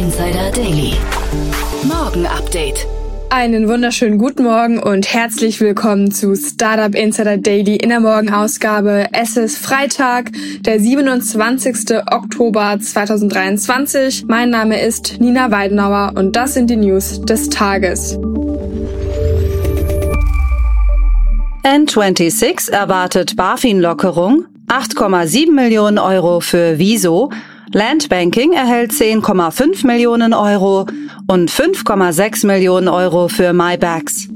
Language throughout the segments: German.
Insider Daily. Morgen Update. Einen wunderschönen guten Morgen und herzlich willkommen zu Startup Insider Daily in der Morgenausgabe. Es ist Freitag, der 27. Oktober 2023. Mein Name ist Nina Weidenauer und das sind die News des Tages. N26 erwartet BaFin-Lockerung, 8,7 Millionen Euro für Wieso, Landbanking erhält 10,5 Millionen Euro und 5,6 Millionen Euro für MyBags.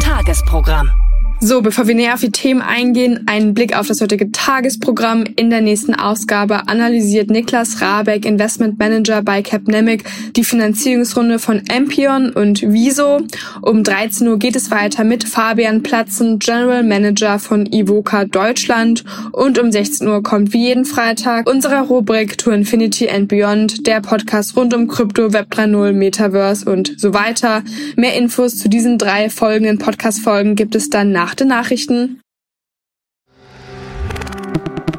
Tagesprogramm. So, bevor wir näher auf die Themen eingehen, einen Blick auf das heutige Tagesprogramm. In der nächsten Ausgabe analysiert Niklas Rabeck, Investment Manager bei Capnemic, die Finanzierungsrunde von Ampion und Viso. Um 13 Uhr geht es weiter mit Fabian Platzen, General Manager von Ivoca Deutschland. Und um 16 Uhr kommt wie jeden Freitag unsere Rubrik To Infinity and Beyond, der Podcast rund um Krypto, Web 3.0, Metaverse und so weiter. Mehr Infos zu diesen drei folgenden Podcast-Folgen gibt es dann nach den Nachrichten.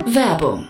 Werbung.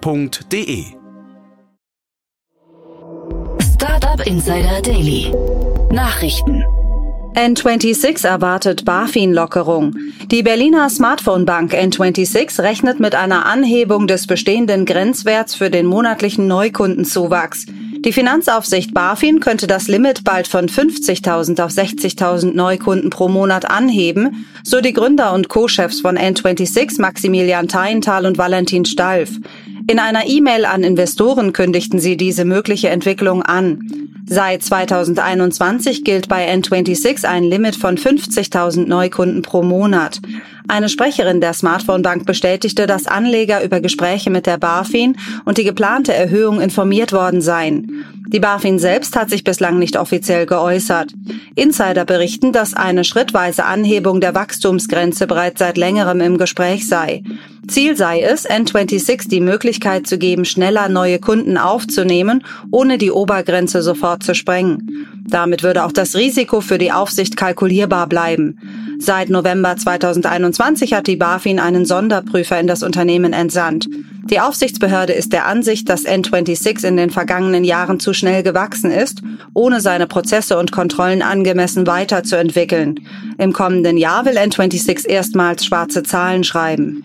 www.startup.de. Startup Insider Daily. Nachrichten. N26 erwartet BaFin-Lockerung. Die Berliner Smartphone-Bank N26 rechnet mit einer Anhebung des bestehenden Grenzwerts für den monatlichen Neukundenzuwachs. Die Finanzaufsicht BaFin könnte das Limit bald von 50.000 auf 60.000 Neukunden pro Monat anheben, so die Gründer und Co-Chefs von N26 Maximilian Teienthal und Valentin Stalf. In einer E-Mail an Investoren kündigten sie diese mögliche Entwicklung an. Seit 2021 gilt bei N26 ein Limit von 50.000 Neukunden pro Monat. Eine Sprecherin der Smartphone Bank bestätigte, dass Anleger über Gespräche mit der BaFin und die geplante Erhöhung informiert worden seien. Die BaFin selbst hat sich bislang nicht offiziell geäußert. Insider berichten, dass eine schrittweise Anhebung der Wachstumsgrenze bereits seit längerem im Gespräch sei. Ziel sei es, N26 die Möglichkeit zu geben, schneller neue Kunden aufzunehmen, ohne die Obergrenze sofort zu sprengen. Damit würde auch das Risiko für die Aufsicht kalkulierbar bleiben. Seit November 2021 hat die BaFin einen Sonderprüfer in das Unternehmen entsandt. Die Aufsichtsbehörde ist der Ansicht, dass N26 in den vergangenen Jahren zu schnell gewachsen ist, ohne seine Prozesse und Kontrollen angemessen weiterzuentwickeln. Im kommenden Jahr will N26 erstmals schwarze Zahlen schreiben.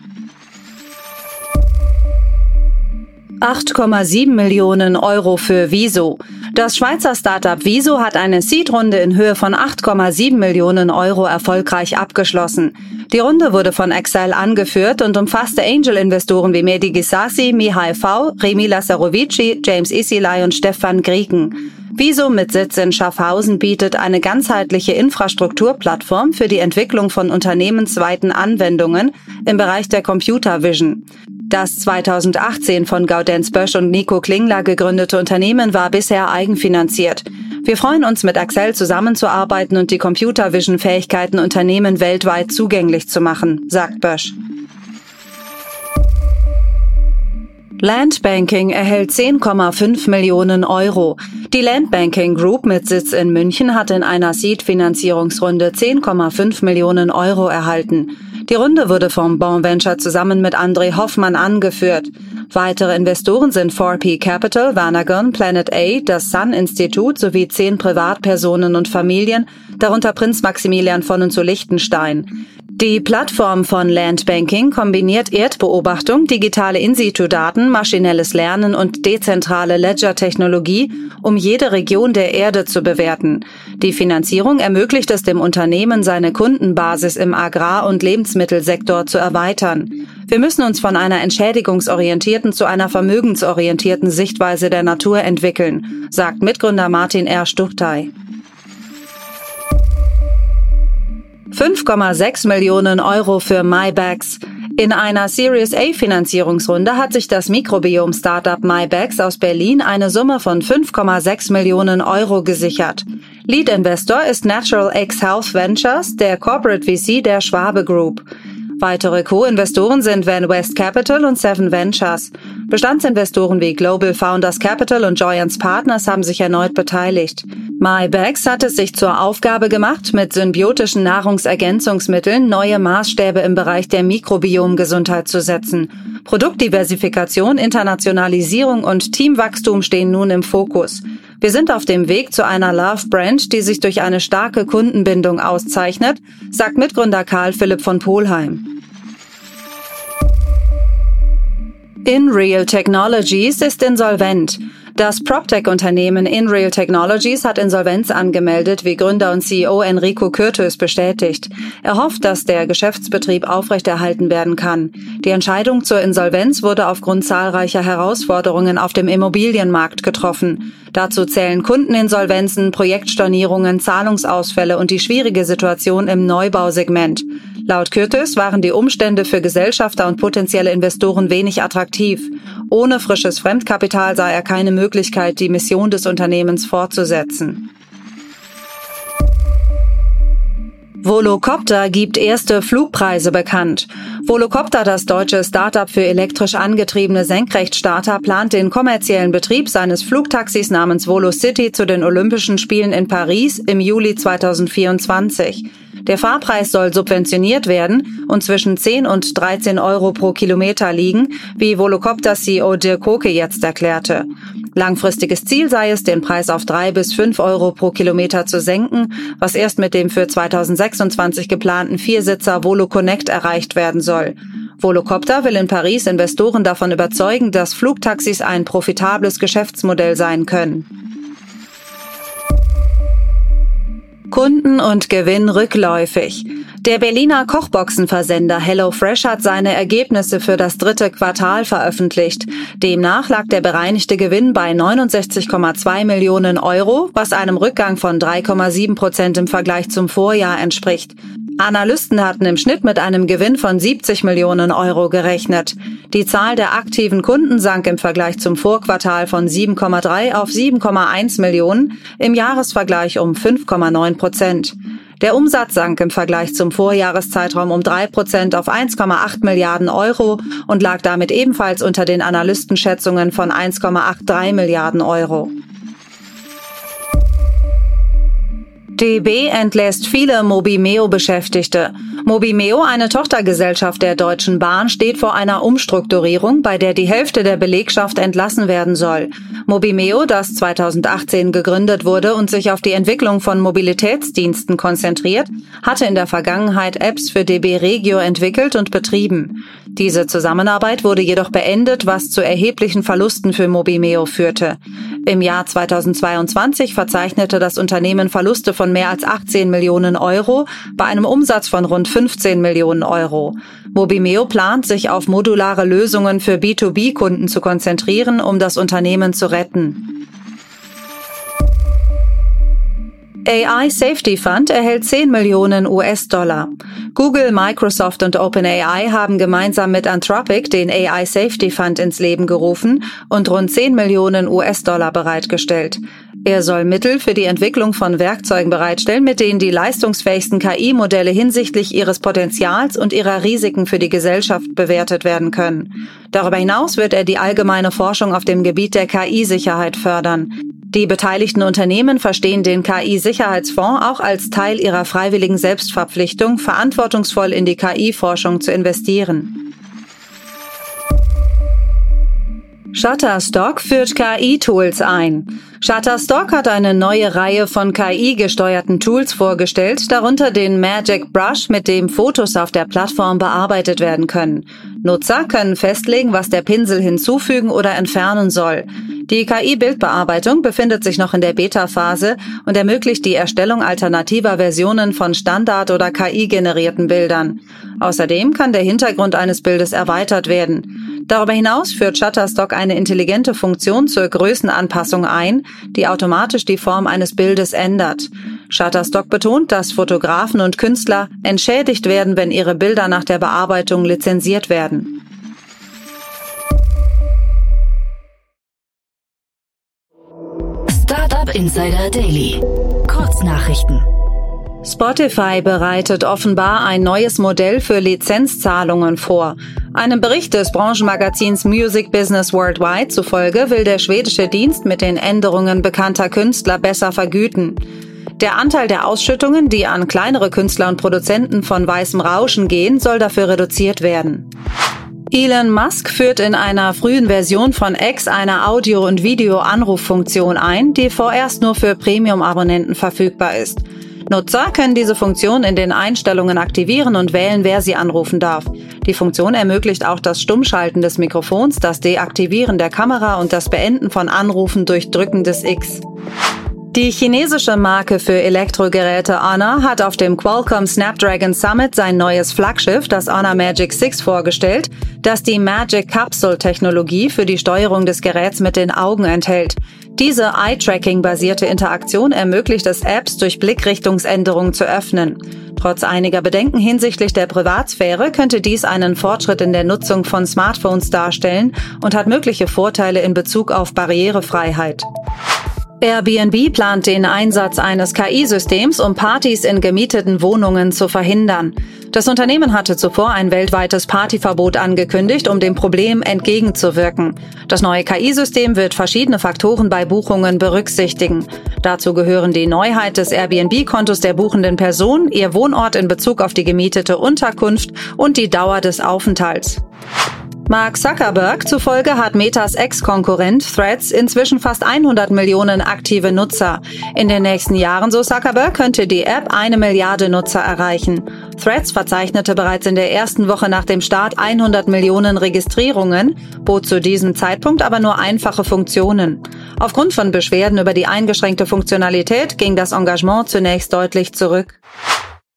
8,7 Millionen Euro für Viso. Das Schweizer Startup Viso hat eine Seed-Runde in Höhe von 8,7 Millionen Euro erfolgreich abgeschlossen. Die Runde wurde von Excel angeführt und umfasste Angel-Investoren wie Mehdi Gisasi, Mihai V., Remi Lassarovici, James Isilai und Stefan Grieken. Viso mit Sitz in Schaffhausen bietet eine ganzheitliche Infrastrukturplattform für die Entwicklung von unternehmensweiten Anwendungen im Bereich der Computer Vision. Das 2018 von Gaudenz Bösch und Nico Klingler gegründete Unternehmen war bisher eigenfinanziert. Wir freuen uns, mit Axel zusammenzuarbeiten und die Computer Vision Fähigkeiten Unternehmen weltweit zugänglich zu machen, sagt Bösch. Landbanking erhält 10,5 Millionen Euro. Die Landbanking Group mit Sitz in München hat in einer Seed-Finanzierungsrunde 10,5 Millionen Euro erhalten. Die Runde wurde vom Bon Venture zusammen mit André Hoffmann angeführt. Weitere Investoren sind 4P Capital, Vanagon, Planet A, das Sun Institut sowie zehn Privatpersonen und Familien, darunter Prinz Maximilian von und zu Liechtenstein. Die Plattform von Landbanking kombiniert Erdbeobachtung, digitale In-situ-Daten, maschinelles Lernen und dezentrale Ledger-Technologie, um jede Region der Erde zu bewerten. Die Finanzierung ermöglicht es dem Unternehmen, seine Kundenbasis im Agrar- und Lebensmittelsektor zu erweitern. Wir müssen uns von einer entschädigungsorientierten zu einer vermögensorientierten Sichtweise der Natur entwickeln, sagt Mitgründer Martin R. Stuchtey. 5,6 Millionen Euro für MyBags. In einer Series A Finanzierungsrunde hat sich das Mikrobiom-Startup MyBags aus Berlin eine Summe von 5,6 Millionen Euro gesichert. Lead-Investor ist Natural X Health Ventures, der Corporate VC der Schwabe Group. Weitere Co-Investoren sind Van West Capital und Seven Ventures. Bestandsinvestoren wie Global Founders Capital und Joyance Partners haben sich erneut beteiligt. MyBags hat es sich zur Aufgabe gemacht, mit symbiotischen Nahrungsergänzungsmitteln neue Maßstäbe im Bereich der Mikrobiomgesundheit zu setzen. Produktdiversifikation, Internationalisierung und Teamwachstum stehen nun im Fokus. Wir sind auf dem Weg zu einer Love Brand, die sich durch eine starke Kundenbindung auszeichnet, sagt Mitgründer Karl Philipp von Polheim. InReal Technologies ist insolvent. Das PropTech-Unternehmen InReal Technologies hat Insolvenz angemeldet, wie Gründer und CEO Enrico Kürtös bestätigt. Er hofft, dass der Geschäftsbetrieb aufrechterhalten werden kann. Die Entscheidung zur Insolvenz wurde aufgrund zahlreicher Herausforderungen auf dem Immobilienmarkt getroffen. Dazu zählen Kundeninsolvenzen, Projektstornierungen, Zahlungsausfälle und die schwierige Situation im Neubausegment. Laut Kürtes waren die Umstände für Gesellschafter und potenzielle Investoren wenig attraktiv. Ohne frisches Fremdkapital sah er keine Möglichkeit, die Mission des Unternehmens fortzusetzen. Volocopter gibt erste Flugpreise bekannt. Volocopter, das deutsche Startup für elektrisch angetriebene Senkrechtstarter, plant den kommerziellen Betrieb seines Flugtaxis namens VoloCity zu den Olympischen Spielen in Paris im Juli 2024. Der Fahrpreis soll subventioniert werden und zwischen 10 und 13 Euro pro Kilometer liegen, wie Volocopter-CEO Dirk Koke jetzt erklärte. Langfristiges Ziel sei es, den Preis auf 3 bis 5 Euro pro Kilometer zu senken, was erst mit dem für 2026 geplanten Viersitzer Volo Connect erreicht werden soll. Volocopter will in Paris Investoren davon überzeugen, dass Flugtaxis ein profitables Geschäftsmodell sein können. Kunden und Gewinn rückläufig. Der Berliner Kochboxenversender HelloFresh hat seine Ergebnisse für das dritte Quartal veröffentlicht. Demnach lag der bereinigte Gewinn bei 69,2 Millionen Euro, was einem Rückgang von 3,7 Prozent im Vergleich zum Vorjahr entspricht. Analysten hatten im Schnitt mit einem Gewinn von 70 Millionen Euro gerechnet. Die Zahl der aktiven Kunden sank im Vergleich zum Vorquartal von 7,3 auf 7,1 Millionen, im Jahresvergleich um 5,9 Prozent. Der Umsatz sank im Vergleich zum Vorjahreszeitraum um 3 Prozent auf 1,8 Milliarden Euro und lag damit ebenfalls unter den Analystenschätzungen von 1,83 Milliarden Euro. DB entlässt viele Mobimeo-Beschäftigte. Mobimeo, eine Tochtergesellschaft der Deutschen Bahn, steht vor einer Umstrukturierung, bei der die Hälfte der Belegschaft entlassen werden soll. Mobimeo, das 2018 gegründet wurde und sich auf die Entwicklung von Mobilitätsdiensten konzentriert, hatte in der Vergangenheit Apps für DB Regio entwickelt und betrieben. Diese Zusammenarbeit wurde jedoch beendet, was zu erheblichen Verlusten für Mobimeo führte. Im Jahr 2022 verzeichnete das Unternehmen Verluste von mehr als 18 Millionen Euro bei einem Umsatz von rund 15 Millionen Euro. Mobimeo plant, sich auf modulare Lösungen für B2B-Kunden zu konzentrieren, um das Unternehmen zu retten. AI Safety Fund erhält 10 Millionen US-Dollar. Google, Microsoft und OpenAI haben gemeinsam mit Anthropic den AI Safety Fund ins Leben gerufen und rund 10 Millionen US-Dollar bereitgestellt. Er soll Mittel für die Entwicklung von Werkzeugen bereitstellen, mit denen die leistungsfähigsten KI-Modelle hinsichtlich ihres Potenzials und ihrer Risiken für die Gesellschaft bewertet werden können. Darüber hinaus wird er die allgemeine Forschung auf dem Gebiet der KI-Sicherheit fördern. Die beteiligten Unternehmen verstehen den KI-Sicherheitsfonds auch als Teil ihrer freiwilligen Selbstverpflichtung, verantwortungsvoll in die KI-Forschung zu investieren. Shutterstock führt KI-Tools ein. Shutterstock hat eine neue Reihe von KI-gesteuerten Tools vorgestellt, darunter den Magic Brush, mit dem Fotos auf der Plattform bearbeitet werden können. Nutzer können festlegen, was der Pinsel hinzufügen oder entfernen soll. Die KI-Bildbearbeitung befindet sich noch in der Beta-Phase und ermöglicht die Erstellung alternativer Versionen von Standard- oder KI-generierten Bildern. Außerdem kann der Hintergrund eines Bildes erweitert werden. Darüber hinaus führt Shutterstock eine intelligente Funktion zur Größenanpassung ein, die automatisch die Form eines Bildes ändert. Shutterstock betont, dass Fotografen und Künstler entschädigt werden, wenn ihre Bilder nach der Bearbeitung lizenziert werden. Startup Insider Daily. Kurznachrichten. Spotify bereitet offenbar ein neues Modell für Lizenzzahlungen vor. Einem Bericht des Branchenmagazins Music Business Worldwide zufolge will der schwedische Dienst mit den Änderungen bekannter Künstler besser vergüten. Der Anteil der Ausschüttungen, die an kleinere Künstler und Produzenten von weißem Rauschen gehen, soll dafür reduziert werden. Elon Musk führt in einer frühen Version von X eine Audio- und Video-Anruffunktion ein, die vorerst nur für Premium-Abonnenten verfügbar ist. Nutzer können diese Funktion in den Einstellungen aktivieren und wählen, wer sie anrufen darf. Die Funktion ermöglicht auch das Stummschalten des Mikrofons, das Deaktivieren der Kamera und das Beenden von Anrufen durch Drücken des X. Die chinesische Marke für Elektrogeräte Honor hat auf dem Qualcomm Snapdragon Summit sein neues Flaggschiff, das Honor Magic 6, vorgestellt, das die Magic Capsule Technologie für die Steuerung des Geräts mit den Augen enthält. Diese Eye-Tracking-basierte Interaktion ermöglicht es Apps durch Blickrichtungsänderung zu öffnen. Trotz einiger Bedenken hinsichtlich der Privatsphäre könnte dies einen Fortschritt in der Nutzung von Smartphones darstellen und hat mögliche Vorteile in Bezug auf Barrierefreiheit. Airbnb plant den Einsatz eines KI-Systems, um Partys in gemieteten Wohnungen zu verhindern. Das Unternehmen hatte zuvor ein weltweites Partyverbot angekündigt, um dem Problem entgegenzuwirken. Das neue KI-System wird verschiedene Faktoren bei Buchungen berücksichtigen. Dazu gehören die Neuheit des Airbnb-Kontos der buchenden Person, ihr Wohnort in Bezug auf die gemietete Unterkunft und die Dauer des Aufenthalts. Mark Zuckerberg zufolge hat Metas Ex-Konkurrent Threads inzwischen fast 100 Millionen aktive Nutzer. In den nächsten Jahren, so Zuckerberg, könnte die App eine Milliarde Nutzer erreichen. Threads verzeichnete bereits in der ersten Woche nach dem Start 100 Millionen Registrierungen, bot zu diesem Zeitpunkt aber nur einfache Funktionen. Aufgrund von Beschwerden über die eingeschränkte Funktionalität ging das Engagement zunächst deutlich zurück.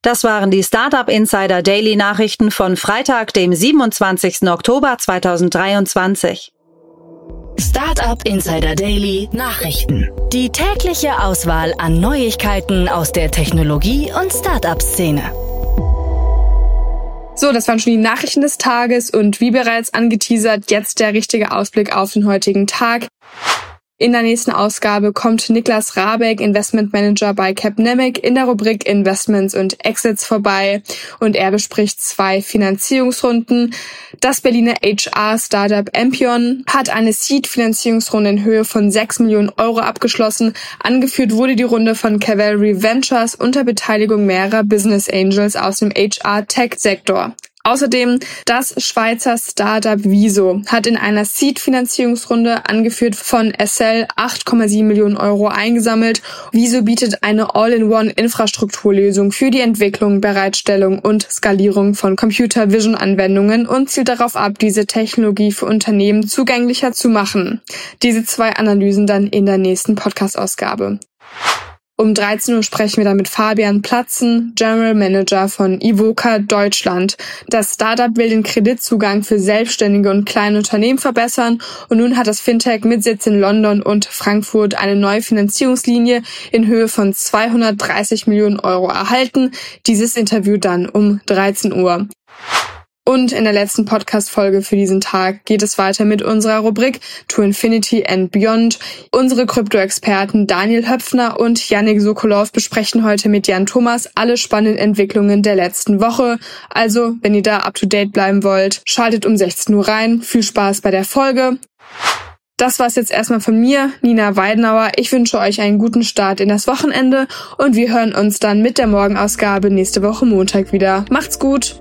Das waren die Startup Insider Daily Nachrichten von Freitag, dem 27. Oktober 2023. Startup Insider Daily Nachrichten. Die tägliche Auswahl an Neuigkeiten aus der Technologie- und Startup-Szene. So, das waren schon die Nachrichten des Tages und wie bereits angeteasert, jetzt der richtige Ausblick auf den heutigen Tag. In der nächsten Ausgabe kommt Niklas Rabeck, Investment Manager bei Capnemic, in der Rubrik Investments und Exits vorbei und er bespricht zwei Finanzierungsrunden. Das Berliner HR-Startup Ampion hat eine Seed-Finanzierungsrunde in Höhe von 6 Millionen Euro abgeschlossen. Angeführt wurde die Runde von Cavalry Ventures unter Beteiligung mehrerer Business Angels aus dem HR-Tech-Sektor. Außerdem das Schweizer Startup Viso hat in einer Seed-Finanzierungsrunde angeführt von SL 8,7 Millionen Euro eingesammelt. Viso bietet eine All-in-One-Infrastrukturlösung für die Entwicklung, Bereitstellung und Skalierung von Computer Vision Anwendungen und zielt darauf ab, diese Technologie für Unternehmen zugänglicher zu machen. Diese zwei Analysen dann in der nächsten Podcast-Ausgabe. Um 13 Uhr sprechen wir dann mit Fabian Platzen, General Manager von Ivoca Deutschland. Das Startup will den Kreditzugang für selbstständige und kleine Unternehmen verbessern und nun hat das Fintech mit Sitz in London und Frankfurt eine neue Finanzierungslinie in Höhe von 230 Millionen Euro erhalten. Dieses Interview dann um 13 Uhr. Und in der letzten Podcast-Folge für diesen Tag geht es weiter mit unserer Rubrik To Infinity and Beyond. Unsere Krypto-Experten Daniel Höpfner und Yannick Sokolov besprechen heute mit Jan Thomas alle spannenden Entwicklungen der letzten Woche. Also, wenn ihr da up to date bleiben wollt, schaltet um 16 Uhr rein. Viel Spaß bei der Folge. Das war's jetzt erstmal von mir, Nina Weidenauer. Ich wünsche euch einen guten Start in das Wochenende und wir hören uns dann mit der Morgenausgabe nächste Woche Montag wieder. Macht's gut!